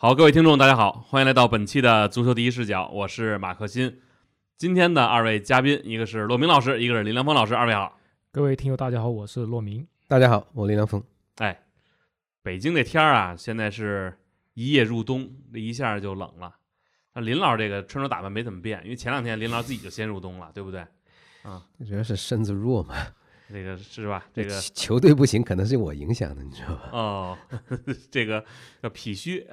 好，各位听众，大家好，欢迎来到本期的足球第一视角，我是马克新。今天的二位嘉宾，一个是骆明老师，一个是林良锋老师，二位好。各位听友，大家好，我是骆明。大家好，我林良锋。哎，北京这天儿啊，现在是一夜入冬，这一下就冷了。那林老师这个穿着打扮没怎么变，因为前两天林老师自己就先入冬了，对不对？啊，主要是身子弱嘛，这个是吧？这个球球队不行，可能是我影响的，你知道吧？哦，这个叫脾虚。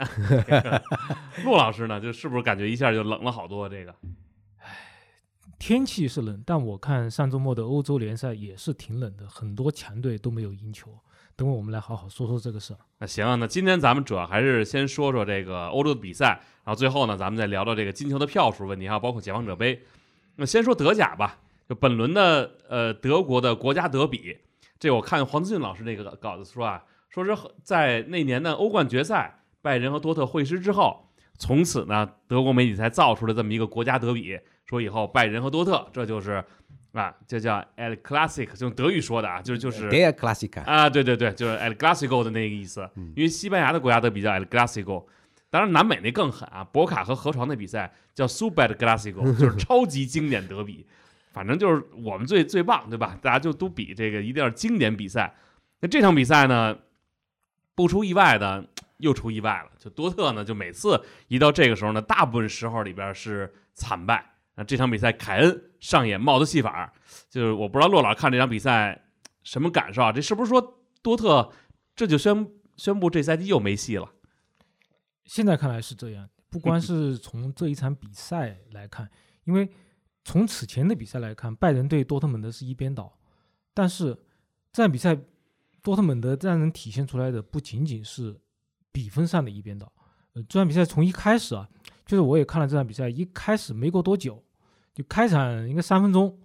陆老师呢，就是不是感觉一下就冷了好多？这个，唉 天气是冷，但我看上周末的欧洲联赛也是挺冷的，很多强队都没有赢球。等会我们来好好说说这个事儿。那行啊，那今天咱们主要还是先说说这个欧洲的比赛，然后最后呢，咱们再聊聊这个金球的票数问题，还有包括解放者杯。那先说德甲吧。就本轮的呃德国的国家德比，这我看黄子俊老师那个稿子说啊，说是在那年的欧冠决赛拜仁和多特会师之后，从此呢德国媒体才造出了这么一个国家德比，说以后拜仁和多特这就是啊，这叫 El Classic，用德语说的啊，就是就是 Der Classic 啊，对对对，就是 El Classico 的那个意思，因为西班牙的国家德比叫 El Classico，当然南美那更狠啊，博卡和河床那比赛叫 Super Classico，就是超级经典德比。反正就是我们最最棒，对吧？大家就都比这个，一定要经典比赛。那这场比赛呢，不出意外的又出意外了。就多特呢，就每次一到这个时候呢，大部分时候里边是惨败。那这场比赛，凯恩上演帽子戏法，就是我不知道骆老看这场比赛什么感受啊？这是不是说多特这就宣宣布这赛季又没戏了？现在看来是这样，不光是从这一场比赛来看，因为。从此前的比赛来看，拜仁对多特蒙德是一边倒，但是这场比赛多特蒙德让人体现出来的不仅仅是比分上的一边倒。呃，这场比赛从一开始啊，就是我也看了这场比赛，一开始没过多久，就开场应该三分钟，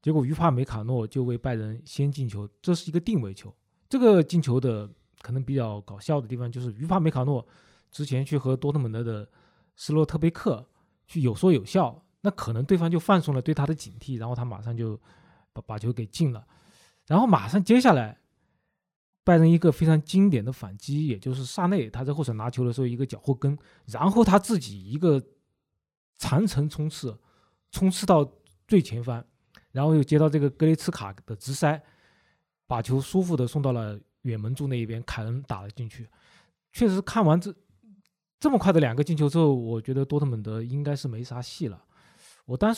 结果于帕梅卡诺就为拜仁先进球，这是一个定位球。这个进球的可能比较搞笑的地方就是于帕梅卡诺之前去和多特蒙德的斯洛特贝克去有说有笑。那可能对方就放松了对他的警惕，然后他马上就把把球给进了，然后马上接下来拜仁一个非常经典的反击，也就是萨内他在后场拿球的时候一个脚后跟，然后他自己一个长程冲刺，冲刺到最前方，然后又接到这个格雷茨卡的直塞，把球舒服的送到了远门柱那一边，凯恩打了进去。确实看完这这么快的两个进球之后，我觉得多特蒙德应该是没啥戏了。我当时